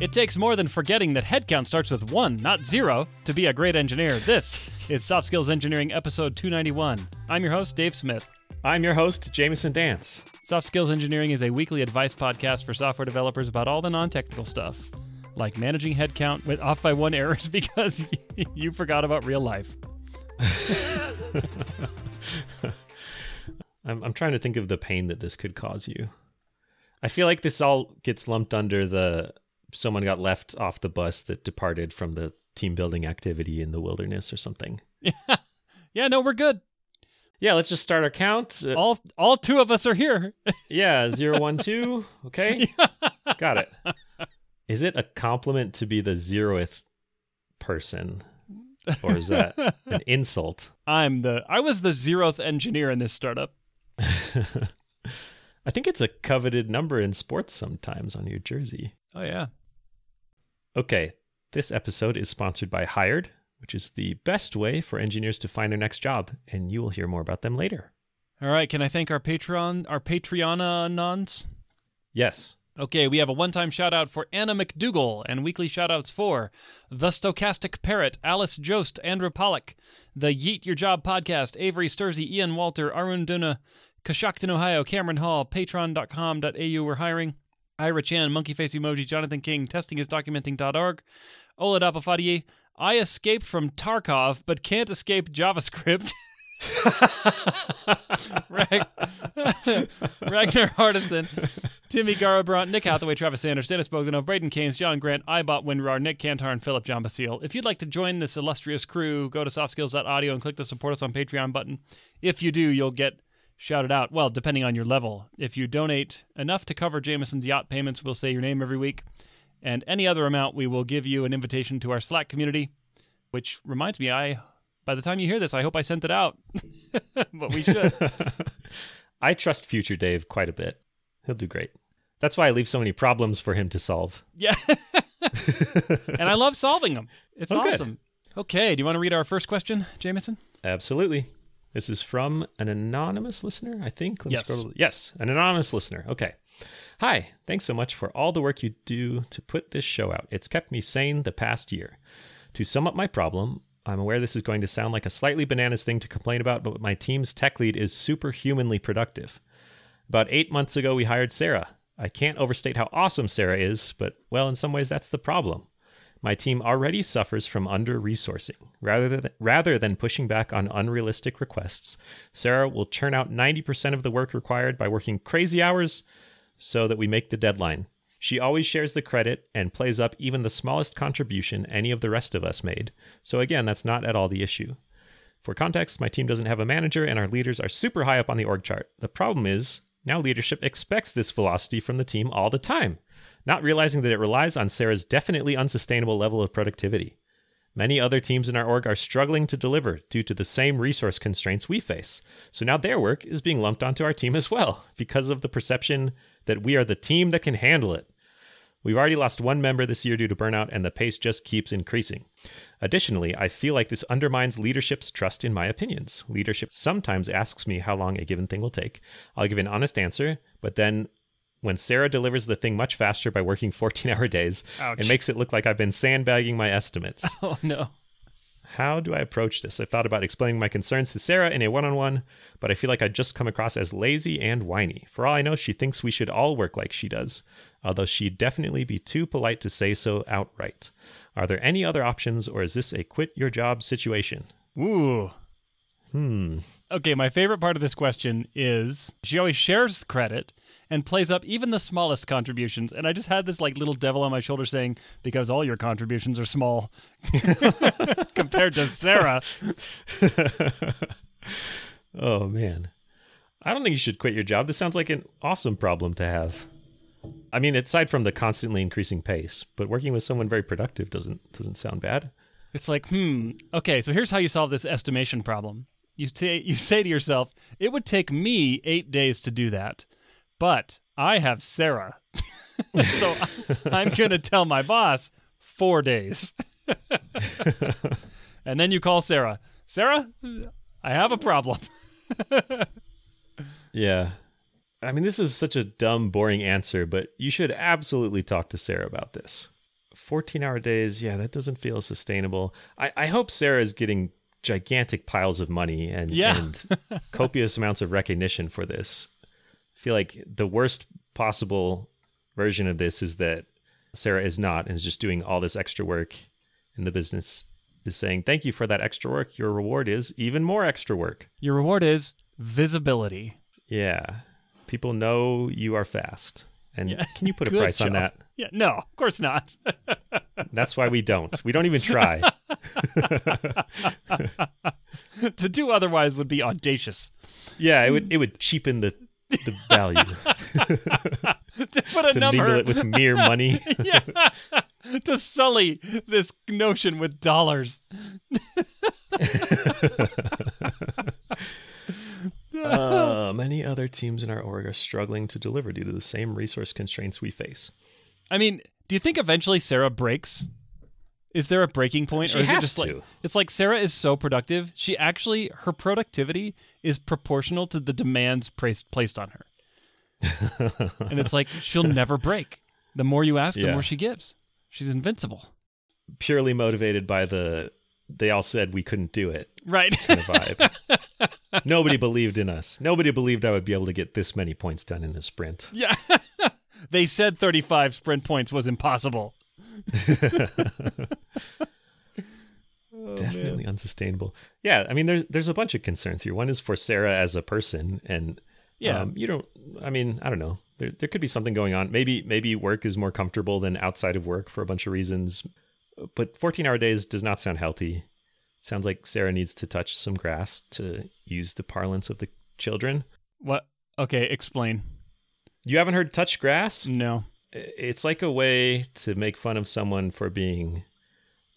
It takes more than forgetting that headcount starts with one, not zero, to be a great engineer. This is Soft Skills Engineering, episode 291. I'm your host, Dave Smith. I'm your host, Jamison Dance. Soft Skills Engineering is a weekly advice podcast for software developers about all the non technical stuff, like managing headcount with off by one errors because you forgot about real life. I'm, I'm trying to think of the pain that this could cause you. I feel like this all gets lumped under the someone got left off the bus that departed from the team building activity in the wilderness or something. Yeah, yeah, no, we're good. Yeah, let's just start our count. Uh, All all two of us are here. yeah, zero, one, two. Okay, got it. Is it a compliment to be the zeroth person, or is that an insult? I'm the I was the zeroth engineer in this startup. I think it's a coveted number in sports sometimes on your jersey. Oh yeah. Okay, this episode is sponsored by Hired, which is the best way for engineers to find their next job, and you will hear more about them later. All right, can I thank our Patreon our Patreonanons? Yes. Okay, we have a one-time shout out for Anna McDougall and weekly shout outs for The Stochastic Parrot, Alice Jost, Andrew Pollock, The Yeet Your Job podcast, Avery Sturzy, Ian Walter, Arun Duna, Coshocton, Ohio, Cameron Hall, patron.com.au, we're hiring, Ira Chan, Monkey Face Emoji, Jonathan King, testingisdocumenting.org, Ola Dapafadie, I escaped from Tarkov but can't escape JavaScript. Rag- Ragnar Hardison, Timmy Garabrandt, Nick Hathaway, Travis Sanders, Dennis Bogdanov, Braden Keynes, John Grant, Ibot Windrar, Nick Cantar, and Philip John Basile. If you'd like to join this illustrious crew, go to softskills.audio and click the support us on Patreon button. If you do, you'll get shouted out. Well, depending on your level. If you donate enough to cover Jamison's yacht payments, we'll say your name every week. And any other amount, we will give you an invitation to our Slack community, which reminds me, I by the time you hear this, I hope I sent it out. but we should. I trust future Dave quite a bit. He'll do great. That's why I leave so many problems for him to solve. Yeah. and I love solving them. It's Oh, good. awesome. Okay, do you want to read our first question, Jamison? Absolutely. This is from an anonymous listener, I think. Let me Yes. scroll- Yes, an anonymous listener. Okay. Hi, thanks so much for all the work you do to put this show out. It's kept me sane the past year. To sum up my problem, I'm aware this is going to sound like a slightly bananas thing to complain about, but my team's tech lead is superhumanly productive. About eight months ago, we hired Sarah. I can't overstate how awesome Sarah is, but well, in some ways, that's the problem. My team already suffers from under resourcing. Rather than, rather than pushing back on unrealistic requests, Sarah will churn out 90% of the work required by working crazy hours so that we make the deadline. She always shares the credit and plays up even the smallest contribution any of the rest of us made. So, again, that's not at all the issue. For context, my team doesn't have a manager and our leaders are super high up on the org chart. The problem is, now leadership expects this velocity from the team all the time, not realizing that it relies on Sarah's definitely unsustainable level of productivity. Many other teams in our org are struggling to deliver due to the same resource constraints we face. So now their work is being lumped onto our team as well because of the perception that we are the team that can handle it. We've already lost one member this year due to burnout, and the pace just keeps increasing. Additionally, I feel like this undermines leadership's trust in my opinions. Leadership sometimes asks me how long a given thing will take. I'll give an honest answer, but then when Sarah delivers the thing much faster by working 14 hour days, Ouch. it makes it look like I've been sandbagging my estimates. Oh no. How do I approach this? I've thought about explaining my concerns to Sarah in a one on one, but I feel like I'd just come across as lazy and whiny. For all I know, she thinks we should all work like she does, although she'd definitely be too polite to say so outright. Are there any other options, or is this a quit your job situation? Ooh. Hmm. Okay, my favorite part of this question is she always shares credit and plays up even the smallest contributions. And I just had this like little devil on my shoulder saying, because all your contributions are small compared to Sarah. oh, man. I don't think you should quit your job. This sounds like an awesome problem to have. I mean, aside from the constantly increasing pace, but working with someone very productive doesn't doesn't sound bad. It's like, hmm, okay, so here's how you solve this estimation problem. You say, you say to yourself, it would take me eight days to do that, but I have Sarah. so I'm to tell my boss four days. and then you call Sarah. Sarah, I have a problem. Yeah. I mean, this is such a dumb, boring answer, but you should absolutely talk to Sarah about this. 14 hour days, yeah, that doesn't feel sustainable. I, I hope Sarah is getting gigantic piles of money and, Yeah. and copious amounts of recognition for this. I feel like the worst possible version of this is that Sarah is not and is just doing all this extra work, and the business is saying, Thank you for that extra work. Your reward is even more extra work. Your reward is visibility. Yeah. People know you are fast. And Yeah. can you put a price on that? Yeah, no, of course not. That's why we don't. We don't even try. to do otherwise would be audacious. Yeah, it would it would cheapen the the value to put a to number mingle it with mere money. yeah, to sully this notion with dollars. uh, many other teams in our org are struggling to deliver due to the same resource constraints we face. I mean, do you think eventually Sarah breaks? Is there a breaking point, She or is it just like to. it's like Sarah is so productive? She actually her productivity is proportional to the demands placed placed on her, and it's like she'll never break. The more you ask, the Yeah. more she gives. She's invincible, Purely motivated by the they all said we couldn't do it right? kind of vibe. Nobody believed in us. Nobody believed I would be able to get this many points done in a sprint. yeah, they said thirty-five sprint points was impossible. Unsustainable. Yeah, I mean, there's there's a bunch of concerns here. One is for Sarah as a person, and Yeah. um, you don't. I mean, I don't know. There there could be something going on. Maybe maybe work is more comfortable than outside of work for a bunch of reasons. But 14 hour days does not sound healthy. It sounds like Sarah needs to touch some grass to use the parlance of the children. What? Okay, explain. You haven't heard touch grass? No. it's like a way to make fun of someone for being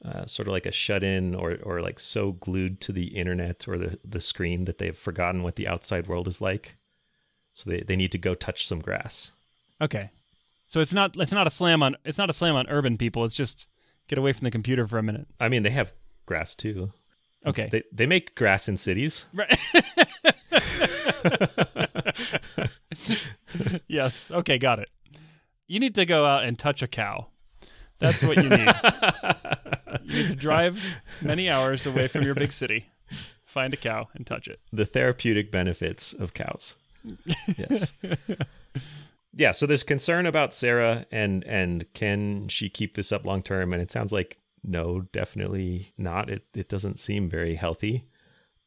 uh, sort of like a shut in or, or like so glued to the internet or the, the screen that they've forgotten what the outside world is like. So they, they need to go touch some grass. Okay. So it's not it's not a slam on it's not a slam on urban people. It's just get away from the computer for a minute. I mean, they have grass too. It's- Okay. They, they make grass in cities. Right. yes. Okay, got it. You need to go out and touch a cow. That's what you need. you need to drive many hours away from your big city, find a cow and touch it. the therapeutic benefits of cows. Yes. yeah, so there's concern about Sarah and and can she keep this up long term and it sounds like no, definitely not. It it doesn't seem very healthy.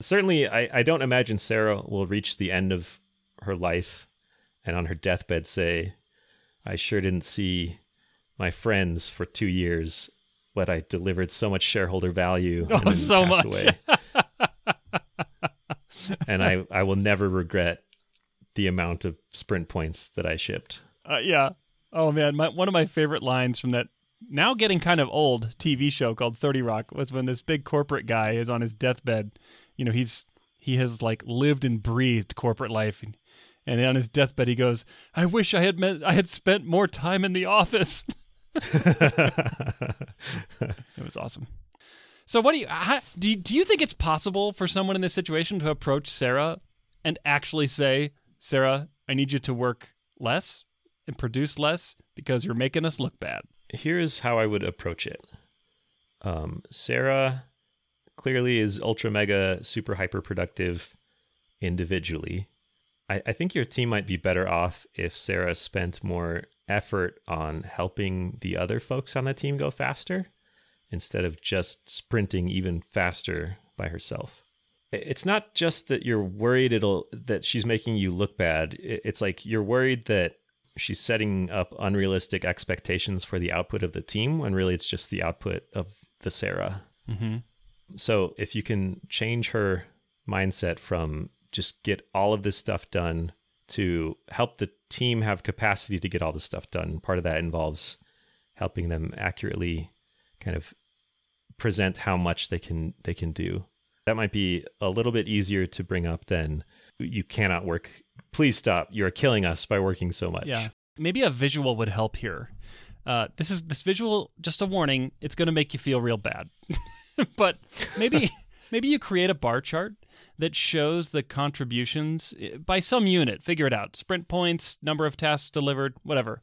Certainly I I don't imagine Sarah will reach the end of her life and on her deathbed say I sure didn't see my friends for 2 years but I delivered so much shareholder value Oh, and so much. and I, I will never regret the amount of sprint points that I shipped. Uh, yeah. Oh man, my, one of my favorite lines from that now getting kind of old TV show called 30 Rock was when this big corporate guy is on his deathbed. You know, he's he has like lived and breathed corporate life and, and on his deathbed he goes, "I wish I had met, I had spent more time in the office." It was awesome. So, what do you how, do? You, do you think it's possible for someone in this situation to approach Sarah and actually say, "Sarah, I need you to work less and produce less because you're making us look bad"? Here's how I would approach it. Um, Sarah clearly is ultra mega super hyper productive individually. I, I think your team might be better off if Sarah spent more effort on helping the other folks on the team go faster instead of just sprinting even faster by herself. It's not just that you're worried it'll that she's making you look bad. It's like you're worried that she's setting up unrealistic expectations for the output of the team when really it's just the output of the Sarah. Mm-hmm. So if you can change her mindset from just get all of this stuff done to help the team have capacity to get all this stuff done, part of that involves helping them accurately kind of present how much they can they can do. That might be a little bit easier to bring up than you cannot work. Please stop. You're killing us by working so much. Yeah, maybe a visual would help here. Uh, this is this visual. Just a warning: it's going to make you feel real bad. but maybe maybe you create a bar chart that shows the contributions eh, by some unit. Figure it out: sprint points, number of tasks delivered, whatever.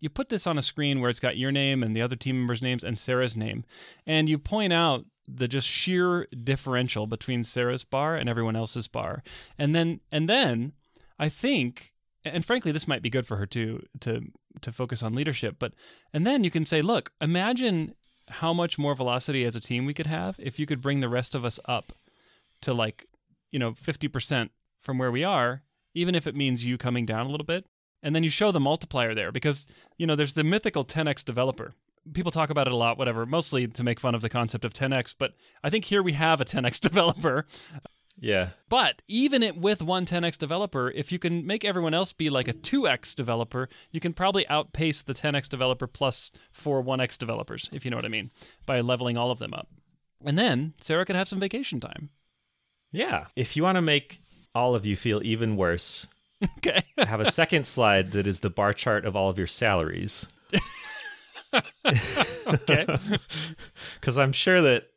You put this on a screen where it's got your name and the other team members' names and Sarah's name, and you point out the just sheer differential between Sarah's bar and everyone else's bar. And then and then I think and frankly this might be good for her too to to focus on leadership, but and then you can say, look, imagine how much more velocity as a team we could have if you could bring the rest of us up to like, you know, 50% from where we are, even if it means you coming down a little bit. And then you show the multiplier there because, you know, there's the mythical 10x developer people talk about it a lot, whatever, mostly to make fun of the concept of 10x. But I think here we have a 10x developer. Yeah. But even it with one 10x developer, if you can make everyone else be like a 2x developer, you can probably outpace the 10x developer plus four 1x developers, if you know what I mean, by leveling all of them up. And then Sarah could have some vacation time. Yeah. If you want to make all of you feel even worse, okay. I have a second slide that is the bar chart of all of your salaries. okay. Because I'm sure that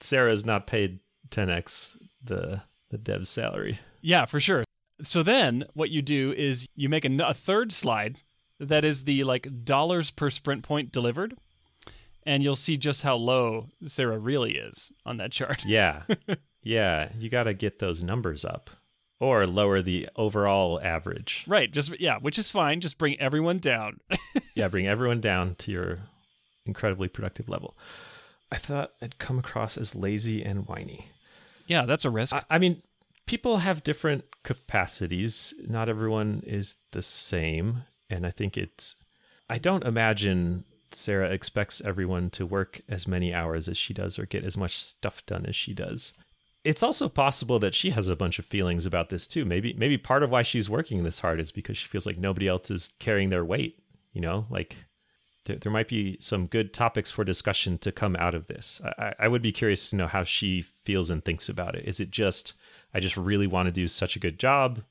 Sarah's not paid 10x the the dev's salary. Yeah, for sure. So then what you do is you make a, a third slide that is the like dollars per sprint point delivered and you'll see just how low Sarah really is on that chart. Yeah. yeah, you got to get those numbers up or lower the overall average. Right, just yeah, which is fine, just bring everyone down. yeah, bring everyone down to your incredibly productive level. I thought I'd come across as lazy and whiny. Yeah, that's a risk. I, I mean, people have different capacities. Not everyone is the same. And I think it's, I don't imagine Sarah expects everyone to work as many hours as she does or get as much stuff done as she does. It's also possible that she has a bunch of feelings about this too. Maybe maybe part of why she's working this hard is because she feels like nobody else is carrying their weight, you know? Like there, there might be some good topics for discussion to come out of this. I, I would be curious to know how she feels and thinks about it. Is it just, I just really want to do such a good job?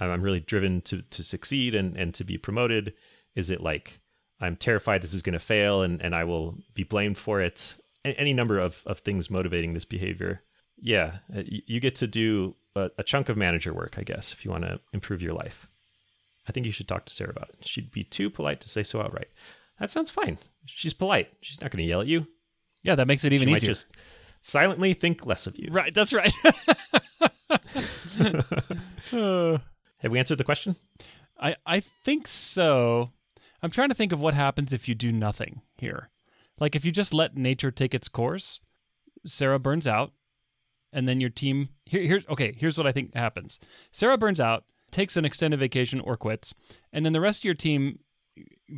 I'm really driven to, to succeed and, and to be promoted. Is it like, I'm terrified this is going to fail and, and I will be blamed for it? Any number of, of things motivating this behavior. Yeah, uh, you get to do a, a chunk of manager work, I guess, if you want to improve your life. I think you should talk to Sarah about it. She'd be too polite to say so outright. That sounds fine. She's polite. She's not going to yell at you. Yeah, that makes it even she easier. Might just silently think less of you. Right, that's right. Have we answered the question? I I think so. I'm trying to think of what happens if you do nothing here. Like if you just let nature take its course, Sarah burns out, and then your team here here's okay, here's what I think happens. Sarah burns out, takes an extended vacation or quits, and then the rest of your team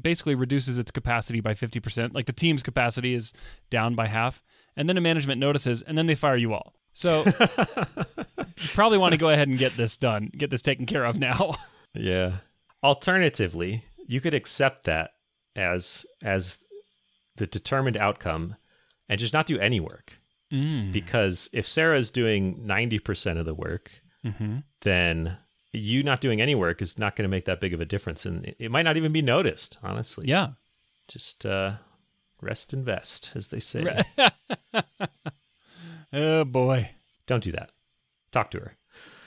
basically reduces its capacity by 50%. Like the team's capacity is down by half. And then a management notices and then they fire you all. So you probably want to go ahead and get this done, get this taken care of now. yeah. Alternatively, you could accept that as as the determined outcome and just not do any work. Mm. Because if Sarah's doing 90% of the work, mm-hmm. then you not doing any work is not going to make that big of a difference and it, might not even be noticed honestly. Yeah. Just uh rest and vest as they say. Oh boy. Don't do that. Talk to her.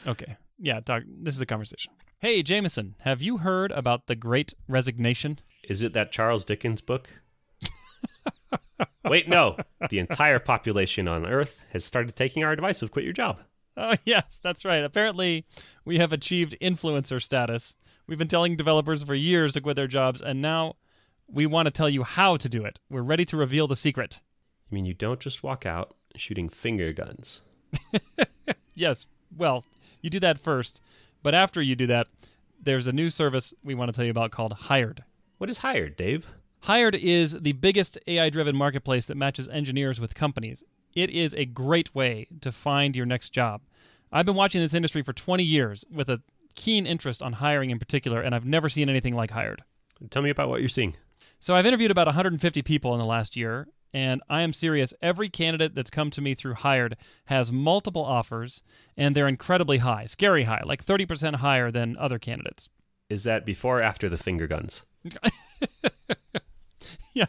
Okay. Yeah talk this is a conversation. Hey jamison have you heard about the great resignation? Is it that charles dickens book? Wait no. The entire population on earth has started taking our advice of quit your job Oh, yes, that's right. Apparently, we have achieved influencer status. We've been telling developers for years to quit their jobs, and now we want to tell you how to do it. We're ready to reveal the secret. You mean you don't just walk out shooting finger guns? yes. Well, you do that first, but after you do that, there's a new service we want to tell you about called Hired. What is Hired, Dave? Hired is the biggest AI driven marketplace that matches engineers with companies. It is a great way to find your next job. I've been watching this industry for 20 years with a keen interest on hiring in particular, and I've never seen anything like Hired. Tell me about what you're seeing. So I've interviewed about 150 people in the last year, and I am serious. Every candidate that's come to me through Hired has multiple offers, and they're incredibly high, scary high, like 30% higher than other candidates. Is that before or after the finger guns? yeah,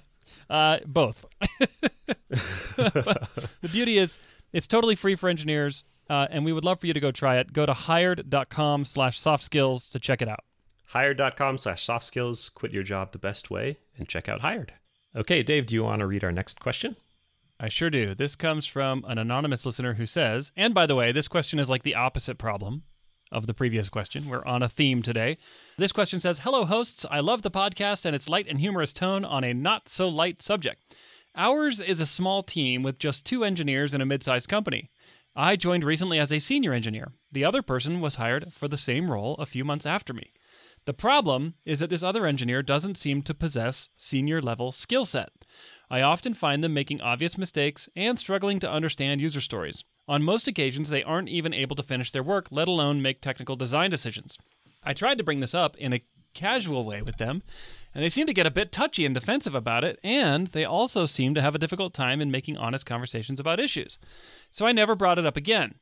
uh, both. the beauty is, it's totally free for engineers, uh, and we would love for you to go try it. Go to hired.com slash soft skills to check it out. hired.com slash soft skills, quit your job the best way, and check out Hired. Okay, Dave, do you want to read our next question? I sure do. This comes from an anonymous listener who says, and by the way, this question is like the opposite problem of the previous question. We're on a theme today. This question says Hello, hosts. I love the podcast and its light and humorous tone on a not so light subject. Ours is a small team with just two engineers in a mid sized company. I joined recently as a senior engineer. The other person was hired for the same role a few months after me. The problem is that this other engineer doesn't seem to possess senior level skill set. I often find them making obvious mistakes and struggling to understand user stories. On most occasions, they aren't even able to finish their work, let alone make technical design decisions. I tried to bring this up in a casual way with them, and they seem to get a bit touchy and defensive about it, and they also seem to have a difficult time in making honest conversations about issues. So I never brought it up again.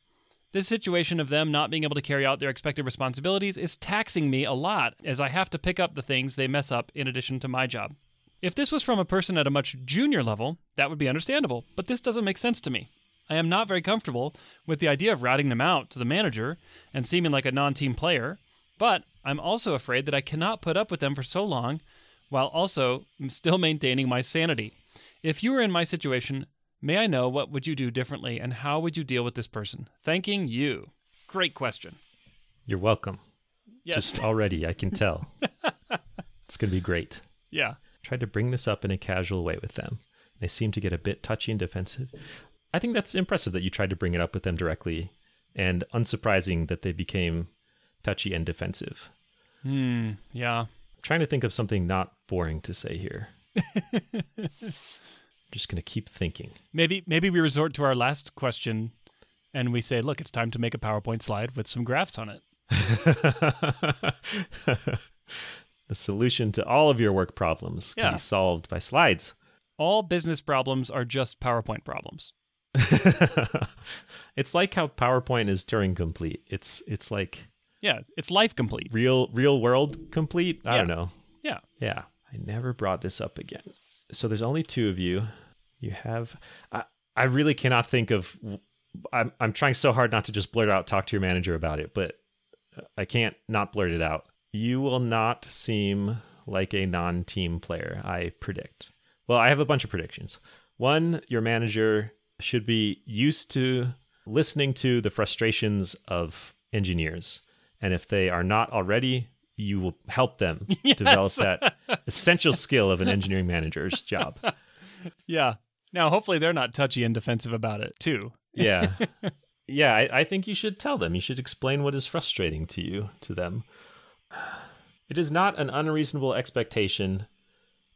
This situation of them not being able to carry out their expected responsibilities is taxing me a lot as I have to pick up the things they mess up in addition to my job. If this was from a person at a much junior level, that would be understandable, but this doesn't make sense to me. I am not very comfortable with the idea of routing them out to the manager and seeming like a non team player, but I'm also afraid that I cannot put up with them for so long while also still maintaining my sanity. If you were in my situation, may I know what would you do differently and how would you deal with this person? Thanking you. Great question. You're welcome. Yes. Just already, I can tell. it's going to be great. yeah. Tried to bring this up in a casual way with them. They seem to get a bit touchy and defensive. I think that's impressive that you tried to bring it up with them directly, and unsurprising that they became touchy and defensive. Hmm. Yeah. I'm trying to think of something not boring to say here. Just going to keep thinking. Maybe maybe we resort to our last question and we say, look, it's time to make a PowerPoint slide with some graphs on it. the solution to all of your work problems can Yeah. be solved by slides. All business problems are just PowerPoint problems. it's like how PowerPoint is Turing complete. It's it's like Yeah, it's life complete. real real world complete. I don't know. Yeah. Yeah, I never brought this up again. So there's only two of you. You have. I I really cannot think of. I'm I'm trying so hard not to just blurt out. Talk to your manager about it, but I can't not blurt it out. You will not seem like a non-team player. I predict. Well, I have a bunch of predictions. One, your manager should be used to listening to the frustrations of engineers, and if they are not already, you will help them develop that essential skill of an engineering manager's job. Yeah. Now, hopefully, they're not touchy and defensive about it, too. Yeah. Yeah, I, I think you should tell them. You should explain what is frustrating to you to them. It is not an unreasonable expectation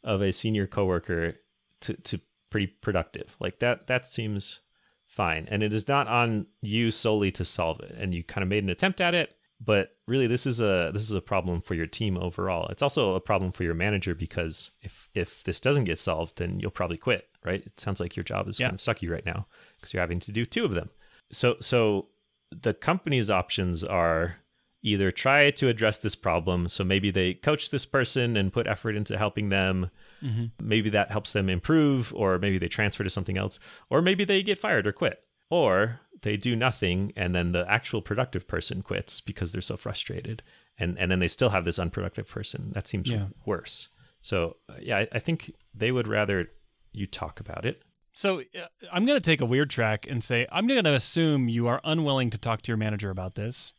of a senior coworker to, to pretty productive. Like that that seems fine. And it is not on you solely to solve it. And you kind of made an attempt at it, but really this is a this is a problem for your team overall. It's also a problem for your manager because if if this doesn't get solved, then you'll probably quit, right? It sounds like your job is Yeah. kind of sucky right now because you're having to do two of them. So so the company's options are either try to address this problem so maybe they coach this person and put effort into helping them mm-hmm. maybe that helps them improve or maybe they transfer to something else or maybe they get fired or quit or they do nothing and then the actual productive person quits because they're so frustrated and and then they still have this unproductive person that seems Yeah. worse so uh, yeah I, I think they would rather you talk about it So uh, I'm going to take a weird track and say, I'm going to assume you are unwilling to talk to your manager about this.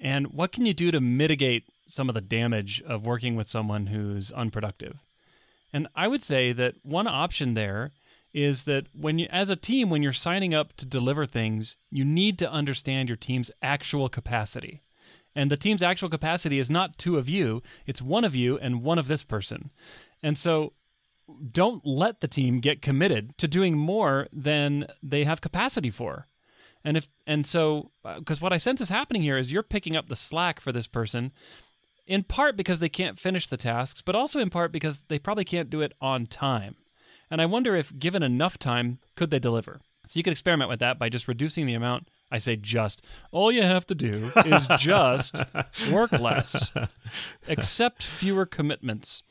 And what can you do to mitigate some of the damage of working with someone who's unproductive? And I would say that one option there is that when you, as a team, when you're signing up to deliver things, you need to understand your team's actual capacity. And the team's actual capacity is not two of you, it's one of you and one of this person. And so don't let the team get committed to doing more than they have capacity for. And if and so uh, because what I sense is happening here is you're picking up the slack for this person in part because they can't finish the tasks, but also in part because they probably can't do it on time. And I wonder if given enough time, could they deliver? So you could experiment with that by just reducing the amount. I say just. All you have to do is just work less, accept fewer commitments.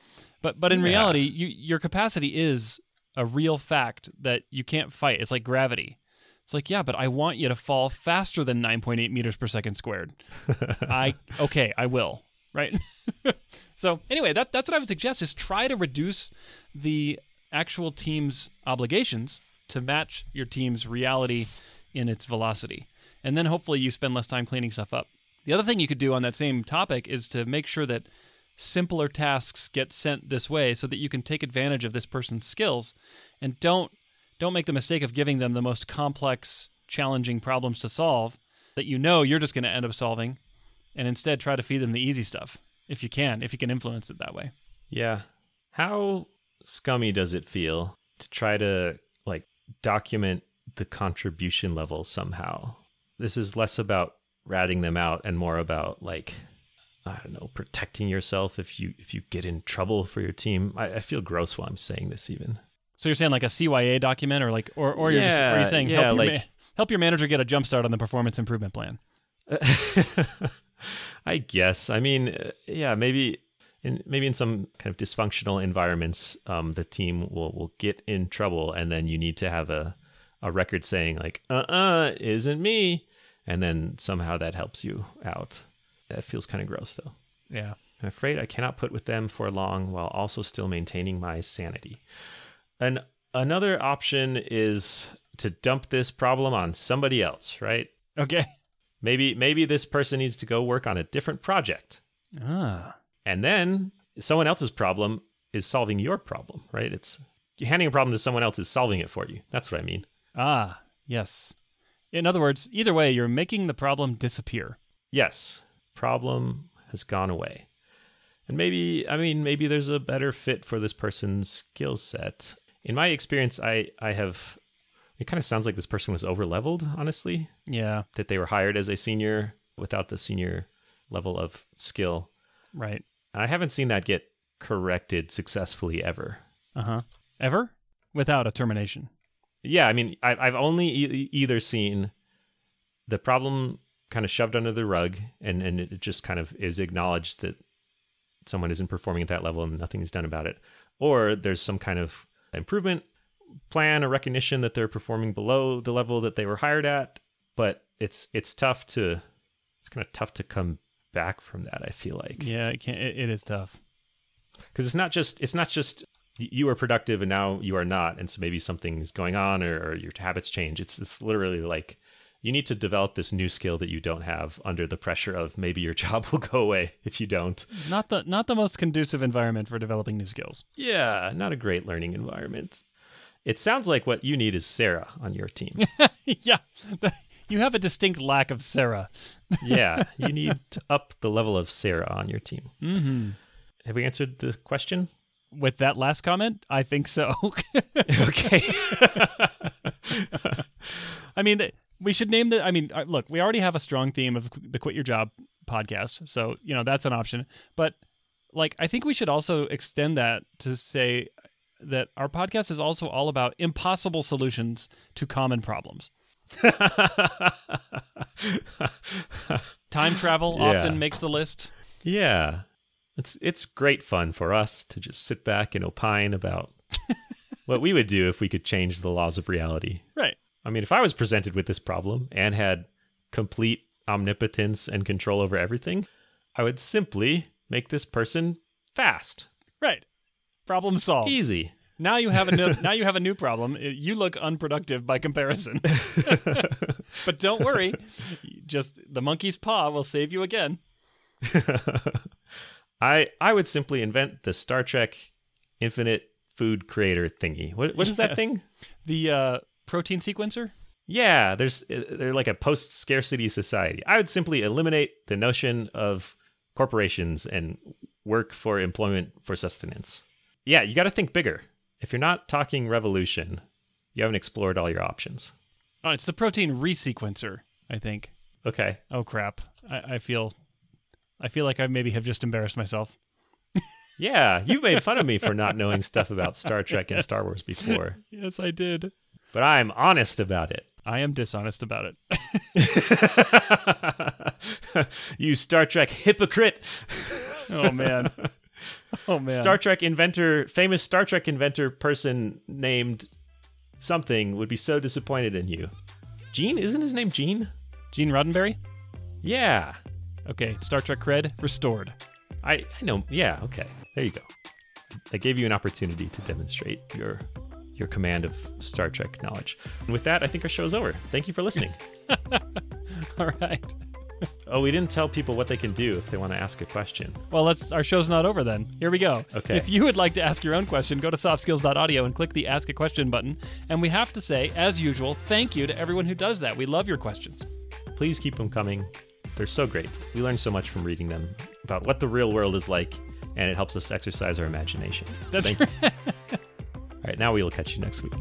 But but in Yeah. reality, you, your capacity is a real fact that you can't fight. It's like gravity. It's like, yeah, but I want you to fall faster than 9.8 meters per second squared. I okay, I will. right? so anyway, that that's what I would suggest is try to reduce the actual team's obligations to match your team's reality in its velocity. And then hopefully you spend less time cleaning stuff up. The other thing you could do on that same topic is to make sure that simpler tasks get sent this way so that you can take advantage of this person's skills and don't don't make the mistake of giving them the most complex challenging problems to solve that you know you're just going to end up solving and instead try to feed them the easy stuff if you can if you can influence it that way Yeah. How scummy does it feel to try to like document the contribution level somehow? This is less about ratting them out and more about like I don't know, protecting yourself if you if you get in trouble for your team. I, I feel gross while I'm saying this even. so you're saying like a CYA document or like or or you're just Yeah, you're saying yeah, help, your ma- help your manager get a jump start on the performance improvement plan I guess. I mean, yeah, maybe in maybe in some kind of dysfunctional environments, um, the team will will get in trouble, and then you need to have a a record saying like, "Uh, uh isn't me," and then somehow that helps you out. That feels kind of gross, though. yeah I'm afraid I cannot put with them for long while also still maintaining my sanity. And another option is to dump this problem on somebody else, right? okay Maybe maybe this person needs to go work on a different project. ah And then someone else's problem is solving your problem, right? It's handing a problem to someone else is solving it for you. That's what I mean. ah yes in other words either way you're making the problem disappear Yes, problem has gone away. And maybe I mean maybe there's a better fit for this person's skill set. In my experience, I I have it kind of sounds like this person was over leveled, honestly, yeah that they were hired as a senior without the senior level of skill. right I haven't seen that get corrected successfully ever. uh-huh. Ever? Without a termination? Yeah, I mean, I, I've only e- either seen the problem kind of shoved under the rug, and and it just kind of is acknowledged that someone isn't performing at that level and nothing is done about it, or there's some kind of improvement plan or recognition that they're performing below the level that they were hired at, but it's it's tough to it's kind of tough to come back from that. I feel like. Yeah it can it, it is tough. Because it's not just it's not just you are productive and now you are not and so maybe something's going on or, or your habits change. It's it's literally like you need to develop this new skill that you don't have under the pressure of maybe your job will go away if you don't. Not the not the most conducive environment for developing new skills. Yeah not a great learning environment. It sounds like what you need is sarah on your team. Yeah you have a distinct lack of sarah yeah you need to up the level of sarah on your team mm-hmm. have we answered the question with that last comment i think so okay I mean, we should name the. I mean, uh, look, we already have a strong theme of the Quit Your Job podcast, so you know that's an option. But like, I think we should also extend that to say that our podcast is also all about impossible solutions to common problems. Time travel Yeah. often makes the list. Yeah. It's it's great fun for us to just sit back and opine about what we would do if we could change the laws of reality. Right. I mean, if I was presented with this problem and had complete omnipotence and control over everything, I would simply make this person fast. Right. Problem solved. Easy. Now you have a new, now you have a new problem. Uh, You look unproductive by comparison. but don't worry, just the monkey's paw will save you again. I I would simply invent the Star Trek infinite food creator thingy. What what is that thing? The uh, protein sequencer. Yeah, there's they're like a post scarcity society. I would simply eliminate the notion of corporations and work for employment for sustenance. Yeah, you got to think bigger. If you're not talking revolution, you haven't explored all your options. Oh, it's the protein resequencer. I think. Okay. Oh crap! I, I feel, I feel like I maybe have just embarrassed myself. Yeah, you've made fun of me for not knowing stuff about Star Trek and Yes. Star Wars before, Yes, I did. but I'm honest about it. I am dishonest about it. you Star Trek hypocrite. oh man. Oh man. Star Trek inventor, famous Star Trek inventor person named something would be so disappointed in you. Gene? Isn't his name Gene? Gene Roddenberry. Yeah. Okay, Star Trek cred restored. I, I know. Yeah. Okay. There you go. I gave you an opportunity to demonstrate your your command of Star Trek knowledge. And with that, I think our show is over. Thank you for listening. All right. oh, we didn't tell people what they can do if they want to ask a question. Well, let's. Our show's not over then. Here we go. Okay. If you would like to ask your own question, go to softskills.audio and click the Ask a Question button. And we have to say, as usual, thank you to everyone who does that. We love your questions. Please keep them coming. They're so great. We learn so much from reading them about what the real world is like, and it helps us exercise our imagination. So That's thank you. All right, now we will catch you next week.